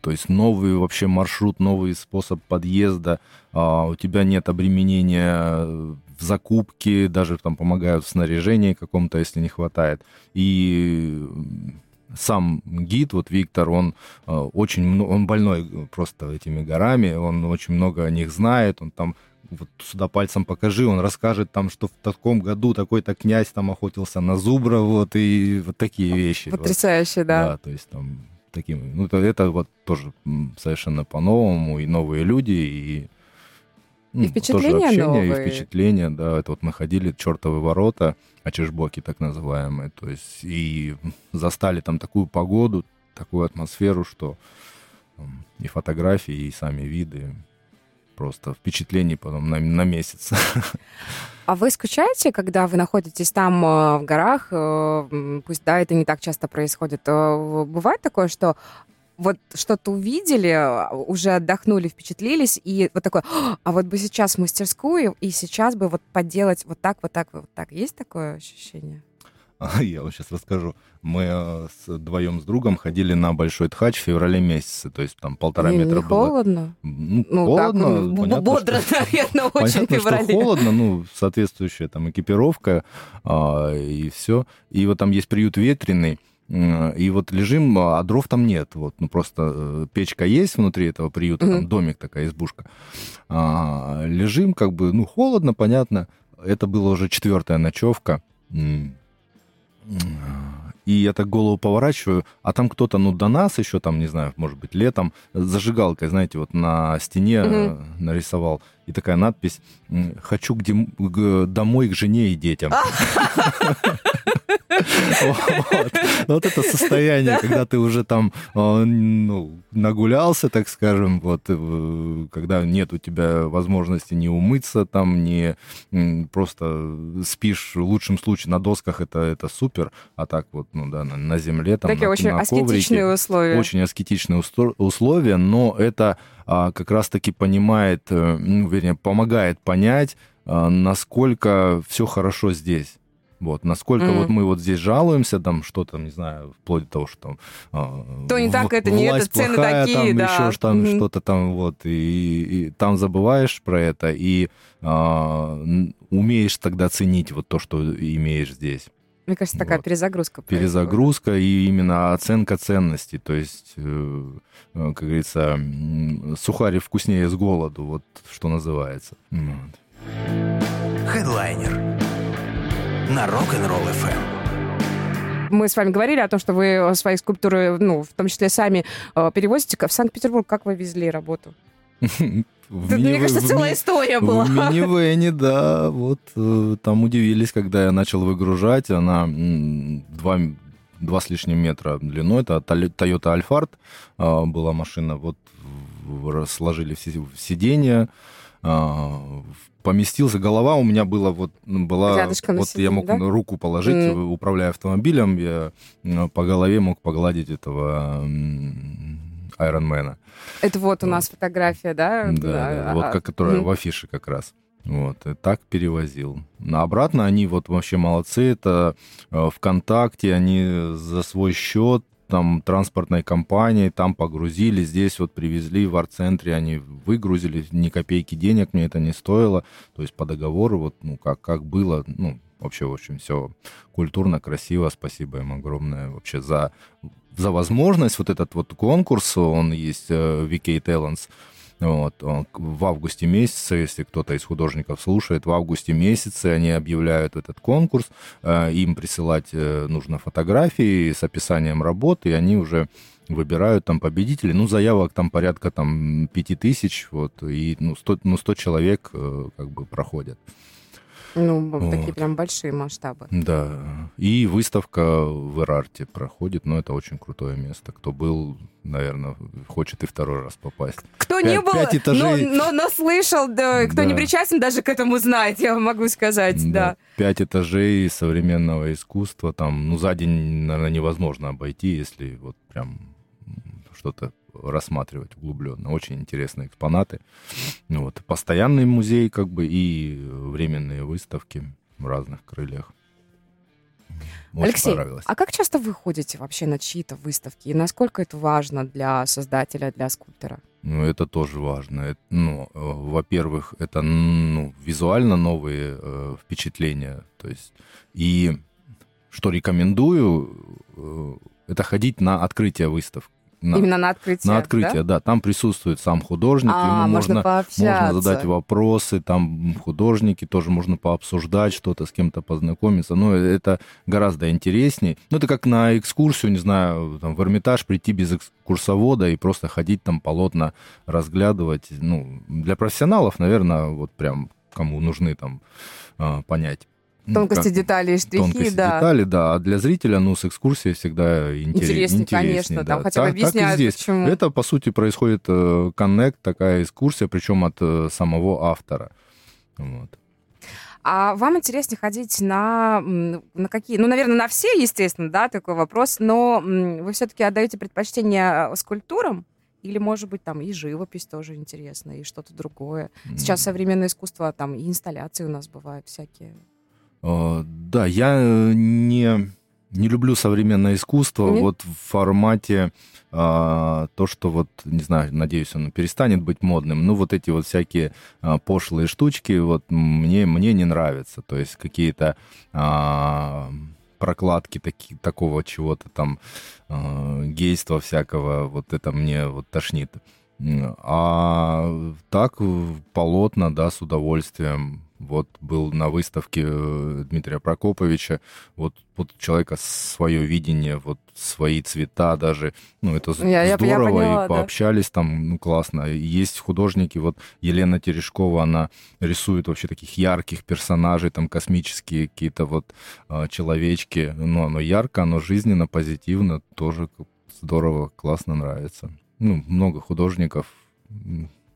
то есть новый вообще маршрут, новый способ подъезда, а, у тебя нет обременения в закупке, даже там помогают в снаряжении каком-то, если не хватает. И сам гид, вот Виктор, он а, очень, он больной просто этими горами, он очень много о них знает, он там вот сюда пальцем покажи, он расскажет там, что в таком году такой-то князь там охотился на зубра, вот, и вот такие вещи. Потрясающе, вот. да. Да, то есть там таким, ну, это, это вот тоже совершенно по-новому, и новые люди, и ну, и впечатления тоже общение, новые. и впечатления, да. Это вот мы ходили, чертовы ворота, Ачешбоки так называемые, то есть и застали там такую погоду, такую атмосферу, что и фотографии, и сами виды, просто впечатлений потом на, на месяц. А вы скучаете, когда вы находитесь там э, в горах? Э, пусть, да, это не так часто происходит. Э, бывает такое, что вот что-то увидели, уже отдохнули, впечатлились, и вот такое, а вот бы сейчас мастерскую, и сейчас бы вот поделать вот так, вот так, вот так. Есть такое ощущение? Я вам сейчас расскажу. Мы э, с вдвоем с другом ходили на Большой Тхач в феврале месяце, то есть там полтора не, метра не было. холодно? Ну, ну холодно. Так, ну, понятно, бодро, что, наверное, очень понятно, феврале. что холодно, ну, соответствующая там экипировка а, и все. И вот там есть приют ветреный, и вот лежим, а дров там нет. Вот, ну просто э, печка есть внутри этого приюта, mm-hmm. там домик такая, избушка. А, лежим, как бы, ну, холодно, понятно. Это была уже четвертая ночевка. И я так голову поворачиваю, а там кто-то, ну, до нас еще, там, не знаю, может быть, летом, зажигалкой, знаете, вот на стене mm-hmm. нарисовал. И такая надпись «Хочу к дем... к... домой к жене и детям». Вот. Это состояние, когда ты уже там а, ну, нагулялся, так скажем, вот, э, когда нет у тебя возможности не умыться, там, не просто спишь, в лучшем случае, на досках, это, это супер, а так вот, ну да, на, на земле, там, Такие на, очень на аскетичные коврике, условия. Очень аскетичные условия, но это а, как раз-таки понимает, э, ну, вернее, помогает понять, а, насколько все хорошо здесь. Вот, насколько mm. вот мы вот здесь жалуемся, там что-то, не знаю, вплоть до того, что там... А, То не в, так, это не это, цены плохая, такие, там да. еще там mm-hmm. что-то там вот, и, и там забываешь про это, и а, умеешь тогда ценить вот то, что имеешь здесь. Мне кажется, такая вот. перезагрузка. Перезагрузка происходит. и именно оценка ценностей. То есть, э, э, как говорится, сухари вкуснее с голоду, вот что называется. Хедлайнер на Rock'n'Roll FM. Мы с вами говорили о том, что вы свои скульптуры, ну, в том числе сами э, перевозите в Санкт-Петербург. Как вы везли работу? В Мне кажется, целая история была. В минивэне, да, вот э, там удивились, когда я начал выгружать, она два, два с лишним метра длиной, это Toyota Alphard а, была машина, вот сложили все сиденья, а, поместился, голова у меня была вот была, Рядышком вот сиденье, я мог да? руку положить, mm. управляя автомобилем, я по голове мог погладить этого Айронмена. Это вот у нас фотография, да? Да, да, а, вот как, которая mm. в афише как раз. Вот, и так перевозил. На обратно они вот вообще молодцы. Это э, ВКонтакте, они за свой счет там транспортной компании, там погрузили, здесь вот привезли в арт-центре, они выгрузили, ни копейки денег мне это не стоило, то есть по договору вот, ну, как, как было, ну, вообще, в общем, все культурно, красиво, спасибо им огромное вообще за, за возможность, вот этот вот конкурс, он есть, VK э, Talents, Вот. В августе месяце, если кто-то из художников слушает, в августе месяце они объявляют этот конкурс, э, им присылать э, нужно фотографии с описанием работы, и они уже выбирают там победителей. Ну, заявок там порядка там пяти тысяч, вот, и ну, 100, ну, 100 человек как бы проходят. Ну, вот. такие прям большие масштабы. Да. И выставка в Эрарте проходит, но это очень крутое место. Кто был, наверное, хочет и второй раз попасть. Кто пять, не был, пять этажей... но, но, но слышал, да, кто да. не причастен, даже к этому знает, я могу сказать, да. да. Пять этажей современного искусства, там, ну, за день, наверное, невозможно обойти, если вот прям что-то рассматривать углубленно. Очень интересные экспонаты. Вот. Постоянный музей, как бы, и временные выставки в разных крыльях. Очень Алексей, а как часто вы ходите вообще на чьи-то выставки? И насколько это важно для создателя, для скульптора? Ну, это тоже важно. Это, ну, э, во-первых, это ну, визуально новые э, впечатления. То есть, и что рекомендую, э, это ходить на открытие выставок. На, Именно на открытие. На открытие, да? да. Там присутствует сам художник, а, ему можно, можно, можно задать вопросы, там художники тоже можно пообсуждать что-то, с кем-то познакомиться. Но это гораздо интереснее. Ну, это как на экскурсию, не знаю, там, в Эрмитаж прийти без экскурсовода и просто ходить там полотна разглядывать. Ну, для профессионалов, наверное, вот прям кому нужны там а, понять тонкости как, деталей, штрихи, тонкости да. детали, да. А для зрителя, ну, с экскурсией всегда интерес, интереснее. конечно, да. там хотя бы так, объясняют, так здесь. почему. Это, по сути, происходит э, коннект, такая экскурсия, причем от э, самого автора. Вот. А вам интереснее ходить на, на какие? Ну, наверное, на все, естественно, да, такой вопрос, но вы все-таки отдаете предпочтение э, скульптурам? Или, может быть, там и живопись тоже интересно, и что-то другое. Сейчас современное искусство, там и инсталляции у нас бывают всякие. Э, да, я э, не, не люблю современное искусство mm-hmm. вот в формате а, то, что вот, не знаю, надеюсь, оно перестанет быть модным. Ну, вот эти вот всякие а, пошлые штучки, вот мне, мне не нравятся. То есть какие-то а, прокладки таки, такого чего-то там, а, гейства всякого, вот это мне вот тошнит. А так полотна, да, с удовольствием вот был на выставке э, Дмитрия Прокоповича, вот, вот у человека свое видение, вот свои цвета даже, ну это я, здорово, я поняла, и пообщались да. там, ну классно. Есть художники, вот Елена Терешкова, она рисует вообще таких ярких персонажей, там космические какие-то вот э, человечки, но оно ярко, оно жизненно, позитивно, тоже здорово, классно нравится. Ну, много художников,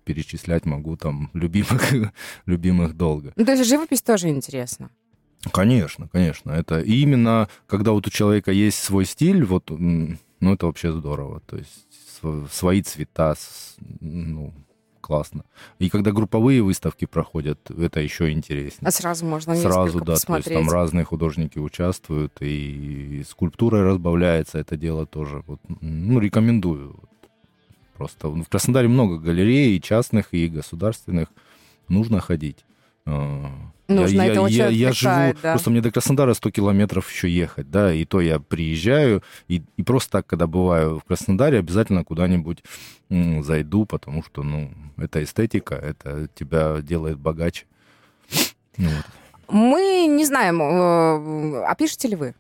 перечислять могу там любимых, любимых долго. Ну, то есть живопись тоже интересно. Конечно, конечно. Это и именно когда вот у человека есть свой стиль, вот, ну, это вообще здорово. То есть свои цвета, ну, классно. И когда групповые выставки проходят, это еще интереснее. А сразу можно Сразу, да, посмотреть. то есть там разные художники участвуют, и скульптура разбавляется, это дело тоже. Вот, ну, рекомендую. Просто в Краснодаре много галерей, и частных, и государственных. Нужно ходить. А, Нужно, я, это я, я, я живу, да. просто мне до Краснодара 100 километров еще ехать, да, и то я приезжаю, и, и просто так, когда бываю в Краснодаре, обязательно куда-нибудь зайду, потому что, ну, это эстетика, это тебя делает богаче. Ну вот. Мы не знаем, э, а пишете ли вы?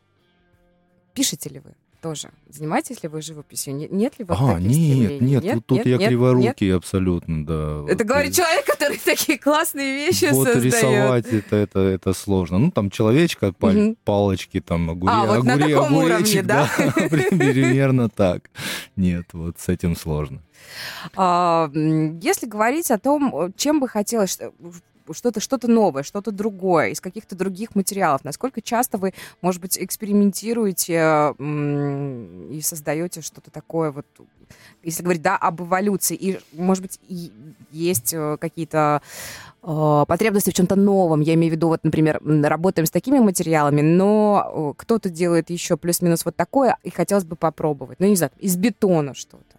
Пишете ли вы? Тоже. Занимаетесь ли вы живописью? Нет ли у вас а, таких нет, нет, нет, вот тут нет, я нет, криворукий нет? абсолютно, да. Это вот, говорит человек, который такие классные вещи вот создает. рисовать это, это, это сложно. Ну, там человечка, угу. палочки, там огуре, а, вот огуре, на таком уровне, да? да примерно так. Нет, вот с этим сложно. А, если говорить о том, чем бы хотелось, что-то что новое, что-то другое, из каких-то других материалов? Насколько часто вы, может быть, экспериментируете и создаете что-то такое вот, если говорить, да, об эволюции, и, может быть, и есть э, какие-то э, потребности в чем-то новом. Я имею в виду, вот, например, работаем с такими материалами, но кто-то делает еще плюс-минус вот такое, и хотелось бы попробовать. Ну, не знаю, из бетона что-то.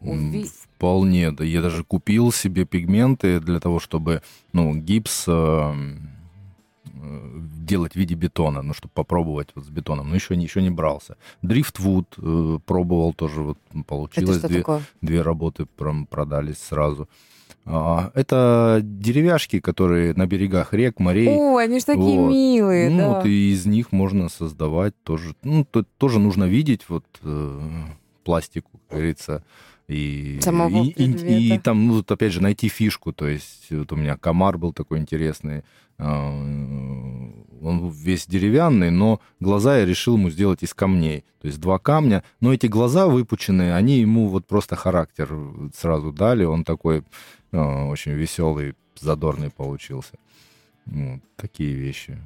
Уви... Вполне, да. Я даже купил себе пигменты для того, чтобы, ну, гипс, э, э, делать в виде бетона, ну, чтобы попробовать вот с бетоном, но еще, еще не брался. Дрифтвуд э, пробовал тоже, вот получилось. Это что две, такое? две работы прям продались сразу. А, Это деревяшки, которые на берегах рек, морей. О, они же такие Вот. милые, ну, да. вот и из них можно создавать тоже. Ну, то- тоже нужно видеть вот э, пластику, как говорится. И, Самого и, и- и там, ну, вот опять же, найти фишку. То есть, вот у меня комар был такой интересный. а, Он весь деревянный, но глаза я решил ему сделать из камней. То есть два камня. Но эти глаза выпученные, они ему вот просто характер сразу дали. Он такой а, очень веселый, задорный получился. Ну, такие вещи.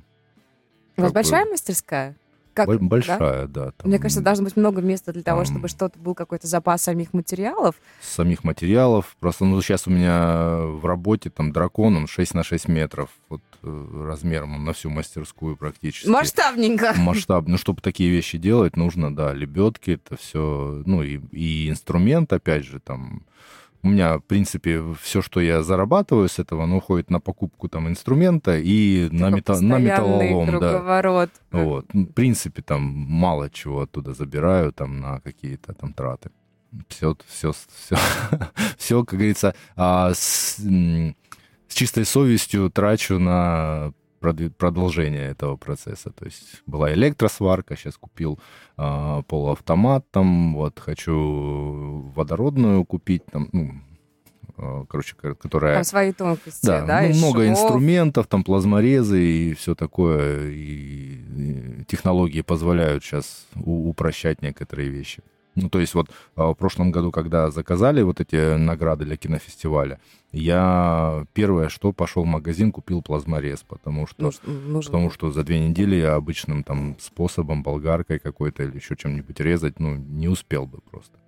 У вас большая мастерская? Как, Бо- да? Большая, да. там Мне кажется, должно быть много места для того, Там- чтобы что-то был какой-то запас самих материалов. Самих материалов. Просто, ну, сейчас у меня в работе там дракон, он 6 на 6 метров. Вот э, размером он на всю мастерскую практически. Масштабненько. масштаб. Ну, чтобы такие вещи делать, нужно, да, лебедки, это все, ну, и, и инструмент, опять же, там, у меня, в принципе, все, что я зарабатываю с этого, оно уходит на покупку там инструмента и на, Такой мета- на металлолом, да. Вот. Ну, В принципе, там мало чего оттуда забираю там на какие-то там траты. Все, все, все, все, как говорится, а, с, с чистой совестью трачу на продолжение этого процесса. То есть была электросварка, сейчас купил а, полуавтомат, там вот хочу водородную купить, там, ну, а, короче, ко- которая Там свои тонкости, да, да, ну, много швов. инструментов, там плазморезы и все такое. И, технологии позволяют сейчас упрощать некоторые вещи. Ну, то есть вот а, в прошлом году, когда заказали вот эти награды для кинофестиваля, я первое, что пошел в магазин, купил плазморез, потому что, Нуж- нужно. потому что за две недели я обычным там способом, болгаркой какой-то или еще чем-нибудь резать, ну, не успел бы просто.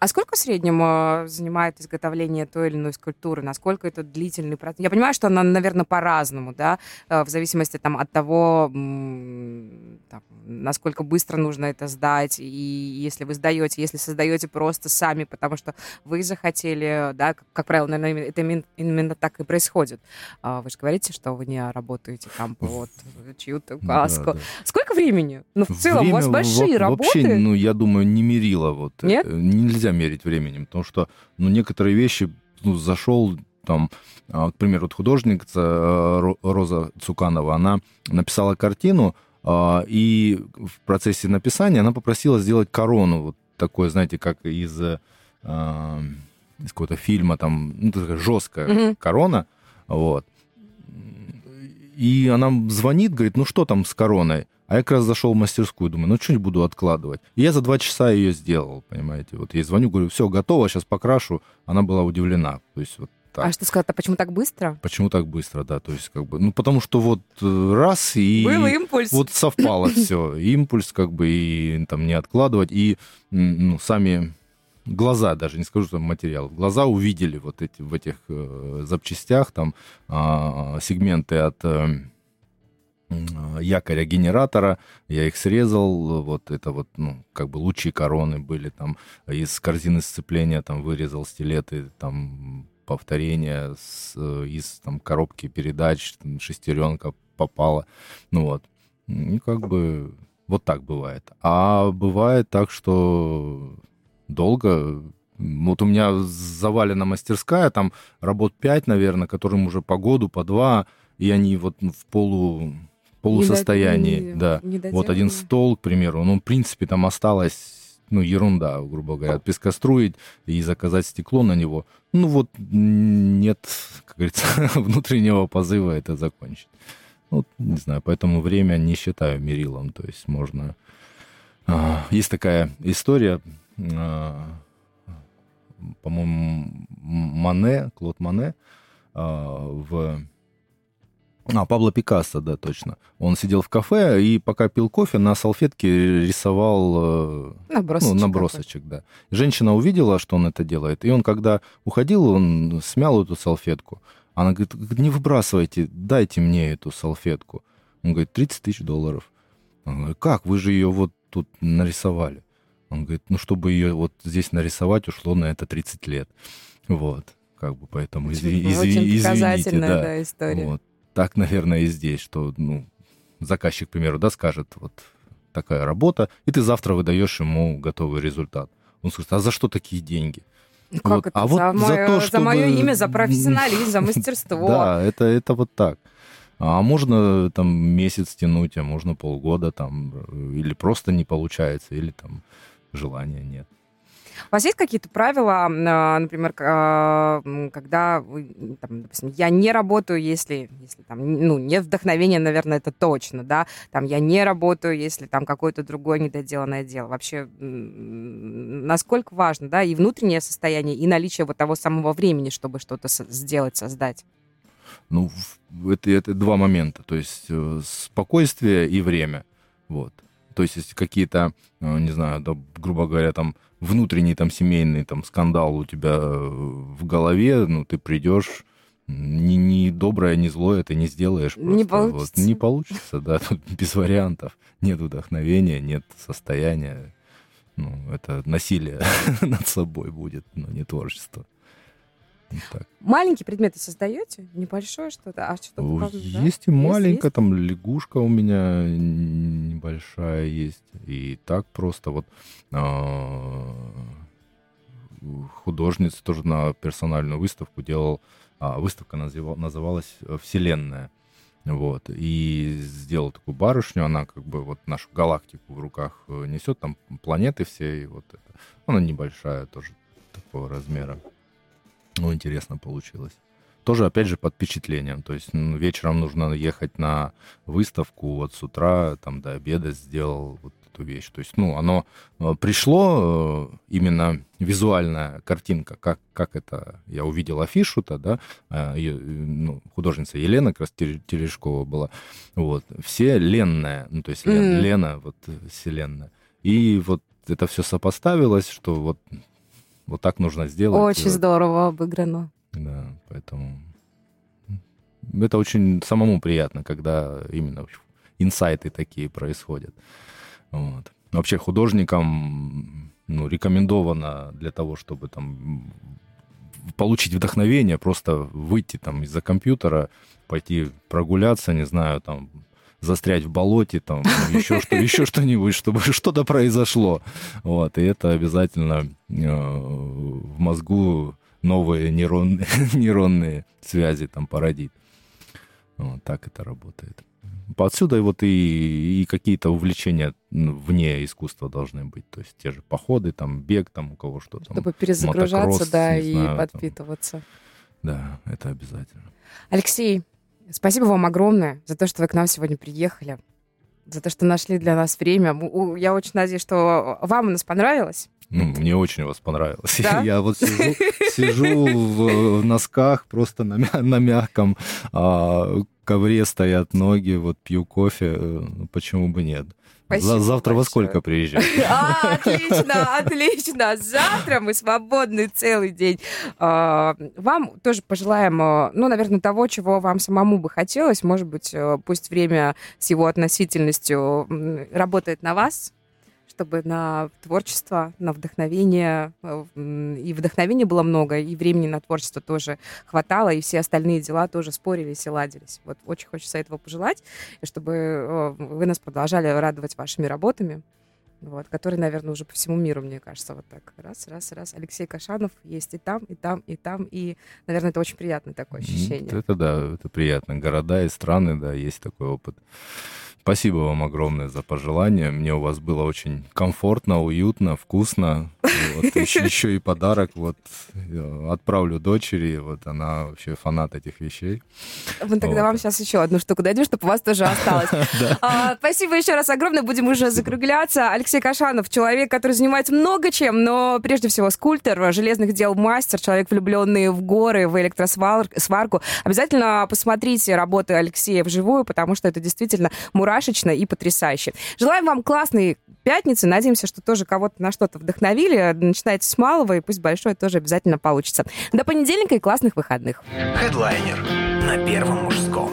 А сколько в среднем э, занимает изготовление той или иной скульптуры? Насколько это длительный процесс? Я понимаю, что она, наверное, по-разному, да, э, в зависимости там, от того, там, насколько быстро нужно это сдать, и если вы сдаете, если создаете просто сами, потому что вы захотели, да, как, как правило, наверное, это именно, так и происходит. А Вы же говорите, что вы не работаете там под чью-то Да, каску. да. Сколько времени? Ну, в целом, у вас Время большие во- работы. Вообще, ну, я думаю, не мерила. Вот. Нет? Э, Нельзя мерить временем, потому что, ну, некоторые вещи, ну, зашел там, а, к примеру, вот художница э, Ро- Роза Цуканова, она написала картину, а, и в процессе написания она попросила сделать корону, вот такой, знаете, как из, э, а, из какого-то фильма, там, ну, такая жесткая Мгм. корона, вот. И она звонит, говорит, ну что там с короной? А я как раз зашел в мастерскую, думаю, ну что не буду откладывать. И я за два часа ее сделал, понимаете. Вот я ей звоню, говорю, все, готово, сейчас покрашу. Она была удивлена. То есть вот так. А что сказать, а почему так быстро? Почему так быстро, да? То есть как бы, ну потому что вот э, раз и... Был импульс. Вот совпало все. Импульс как бы и там не откладывать. И ну, сами глаза, даже не скажу, что материал, глаза увидели вот эти в этих э, запчастях там а, сегменты от э, якоря генератора, я их срезал, вот это вот, ну, как бы лучи короны были там, из корзины сцепления там вырезал стилеты, там повторения с, э, из там коробки передач, там, шестеренка попала, ну вот, и как бы вот так бывает. А бывает так, что долго вот у меня завалена мастерская, там работ 5, наверное, которым уже по году, по два, и они вот в полу полусостоянии, Не да. не Вот один стол, к примеру, ну, в принципе, там осталось, ну, ерунда, грубо говоря, пескоструить и заказать стекло на него. Ну, вот нет, как говорится, внутреннего позыва это закончить. Вот, не знаю, поэтому время не считаю мерилом, то есть можно... а, Есть такая история, а, по-моему, Мане, Клод Мане а, в... А, Пабло Пикассо, да, точно. Он сидел в кафе и пока пил кофе, на салфетке рисовал э, Набросочек ну, набросочек, да. Женщина увидела, что он это делает, и он, когда уходил, он смял эту салфетку. Она говорит, не выбрасывайте, дайте мне эту салфетку. Он говорит, 30 тысяч долларов. Он говорит, как, вы же ее вот тут нарисовали. Он говорит, ну, чтобы ее вот здесь нарисовать, ушло на это 30 лет. Вот, как бы, поэтому изви- очень извините, да. да, история. Вот. Так, наверное, и здесь, что, ну, заказчик, к примеру, да, скажет, вот такая работа, и ты завтра выдаешь ему готовый результат. Он скажет, а за что такие деньги? Ну, как вот. это? А вот за, мое, то, чтобы... за мое имя, за профессионализм, за мастерство. Да, это, это вот так. А можно там месяц тянуть, а можно полгода там, или просто не получается, или там желания нет. У вас есть какие-то правила, а, например, а, когда, там, допустим, я не работаю, если, если там, ну, нет вдохновения, наверное, это точно, да, там, я не работаю, если там какое-то другое недоделанное дело. Вообще, насколько важно, да, и внутреннее состояние, и наличие вот того самого времени, чтобы что-то сделать, создать? Ну, это, это два момента, то есть э, спокойствие и время, вот. То есть, если какие-то, э, не знаю, да, грубо говоря, там внутренний там семейный там скандал у тебя э, в голове, ну ты придешь, ни, ни доброе, ни злое ты не сделаешь. Просто. Не получится. Вот, не получится, да, тут без вариантов. Нет вдохновения, нет состояния. Ну, это насилие над собой будет, но не творчество. Так. Маленькие предметы создаете? Небольшое что-то? А что-то есть да? и маленькая, есть? там лягушка у меня небольшая есть. И так просто вот э, художница тоже на персональную выставку делал. А, выставка называл, называлась «Вселенная». Вот, и сделал такую барышню, она как бы вот нашу галактику в руках э, несет, там планеты все, и вот это. Она небольшая тоже такого размера. Ну, интересно получилось. Тоже, опять же, под впечатлением. То есть ну, вечером нужно ехать на выставку, вот с утра, там, до обеда сделал вот эту вещь. То есть, ну, оно э, пришло, э, именно визуальная картинка, как, как это, я увидел афишу-то, да, ее, э, ну, художница Елена как раз Терешкова была, вот, все ленная, ну, то есть mm. Лена, вот, вселенная. И вот это все сопоставилось, что вот вот так нужно сделать. Очень вот. здорово обыграно. Да, поэтому это очень самому приятно, когда именно инсайты такие происходят. Вот. Вообще художникам ну, рекомендовано для того, чтобы там получить вдохновение, просто выйти там из-за компьютера, пойти прогуляться, не знаю, там застрять в болоте, там, еще, что, еще что-нибудь, чтобы что-то произошло. Вот, и это обязательно э, в мозгу новые нейронные, нейронные связи там породит. Вот так это работает. Отсюда вот и, и какие-то увлечения вне искусства должны быть. То есть те же походы, там, бег, там, у кого что там. Чтобы перезагружаться, да, и знаю, подпитываться. Там. Да, это обязательно. Алексей, Спасибо вам огромное за то, что вы к нам сегодня приехали, за то, что нашли для нас время. Я очень надеюсь, что вам у нас понравилось. Ну, мне очень у вас понравилось. Да? Я вот сижу, сижу в носках, просто на, на мягком а, ковре стоят ноги, вот пью кофе. Э, почему бы нет? Спасибо Завтра большое. во сколько приезжать? А, отлично, отлично. Завтра мы свободны целый день. А, вам тоже пожелаем, э, ну, наверное, того, чего вам самому бы хотелось. Может быть, э, пусть время с его относительностью работает на вас, чтобы на творчество, на вдохновение, э, и вдохновения было много, и времени на творчество тоже хватало, и все остальные дела тоже спорились и ладились. Вот очень хочется этого пожелать, и чтобы э, вы нас продолжали радовать вашими работами, вот, которые, наверное, уже по всему миру, мне кажется, вот так раз, раз, раз. Алексей Кашанов есть и там, и там, и там, и, наверное, это очень приятное такое ощущение. Это да, это приятно. Города и страны, да, есть такой опыт. Спасибо вам огромное за пожелания. Мне у вас было очень комфортно, уютно, вкусно. Вот, еще, еще и подарок. Вот отправлю дочери. Вот она вообще фанат этих вещей. Мы тогда вот. вам сейчас еще одну штуку дадим, чтобы у вас тоже осталось. А, спасибо еще раз огромное. Будем уже закругляться. Алексей Кашанов, человек, который занимается много чем, но прежде всего скульптор, железных дел мастер, человек, влюбленный в горы, в электросварку. Обязательно посмотрите работы Алексея вживую, потому что это действительно муравей мурашечно и потрясающе. Желаем вам классной пятницы. Надеемся, что тоже кого-то на что-то вдохновили. Начинайте с малого, и пусть большое тоже обязательно получится. До понедельника и классных выходных. Хедлайнер на Первом мужском.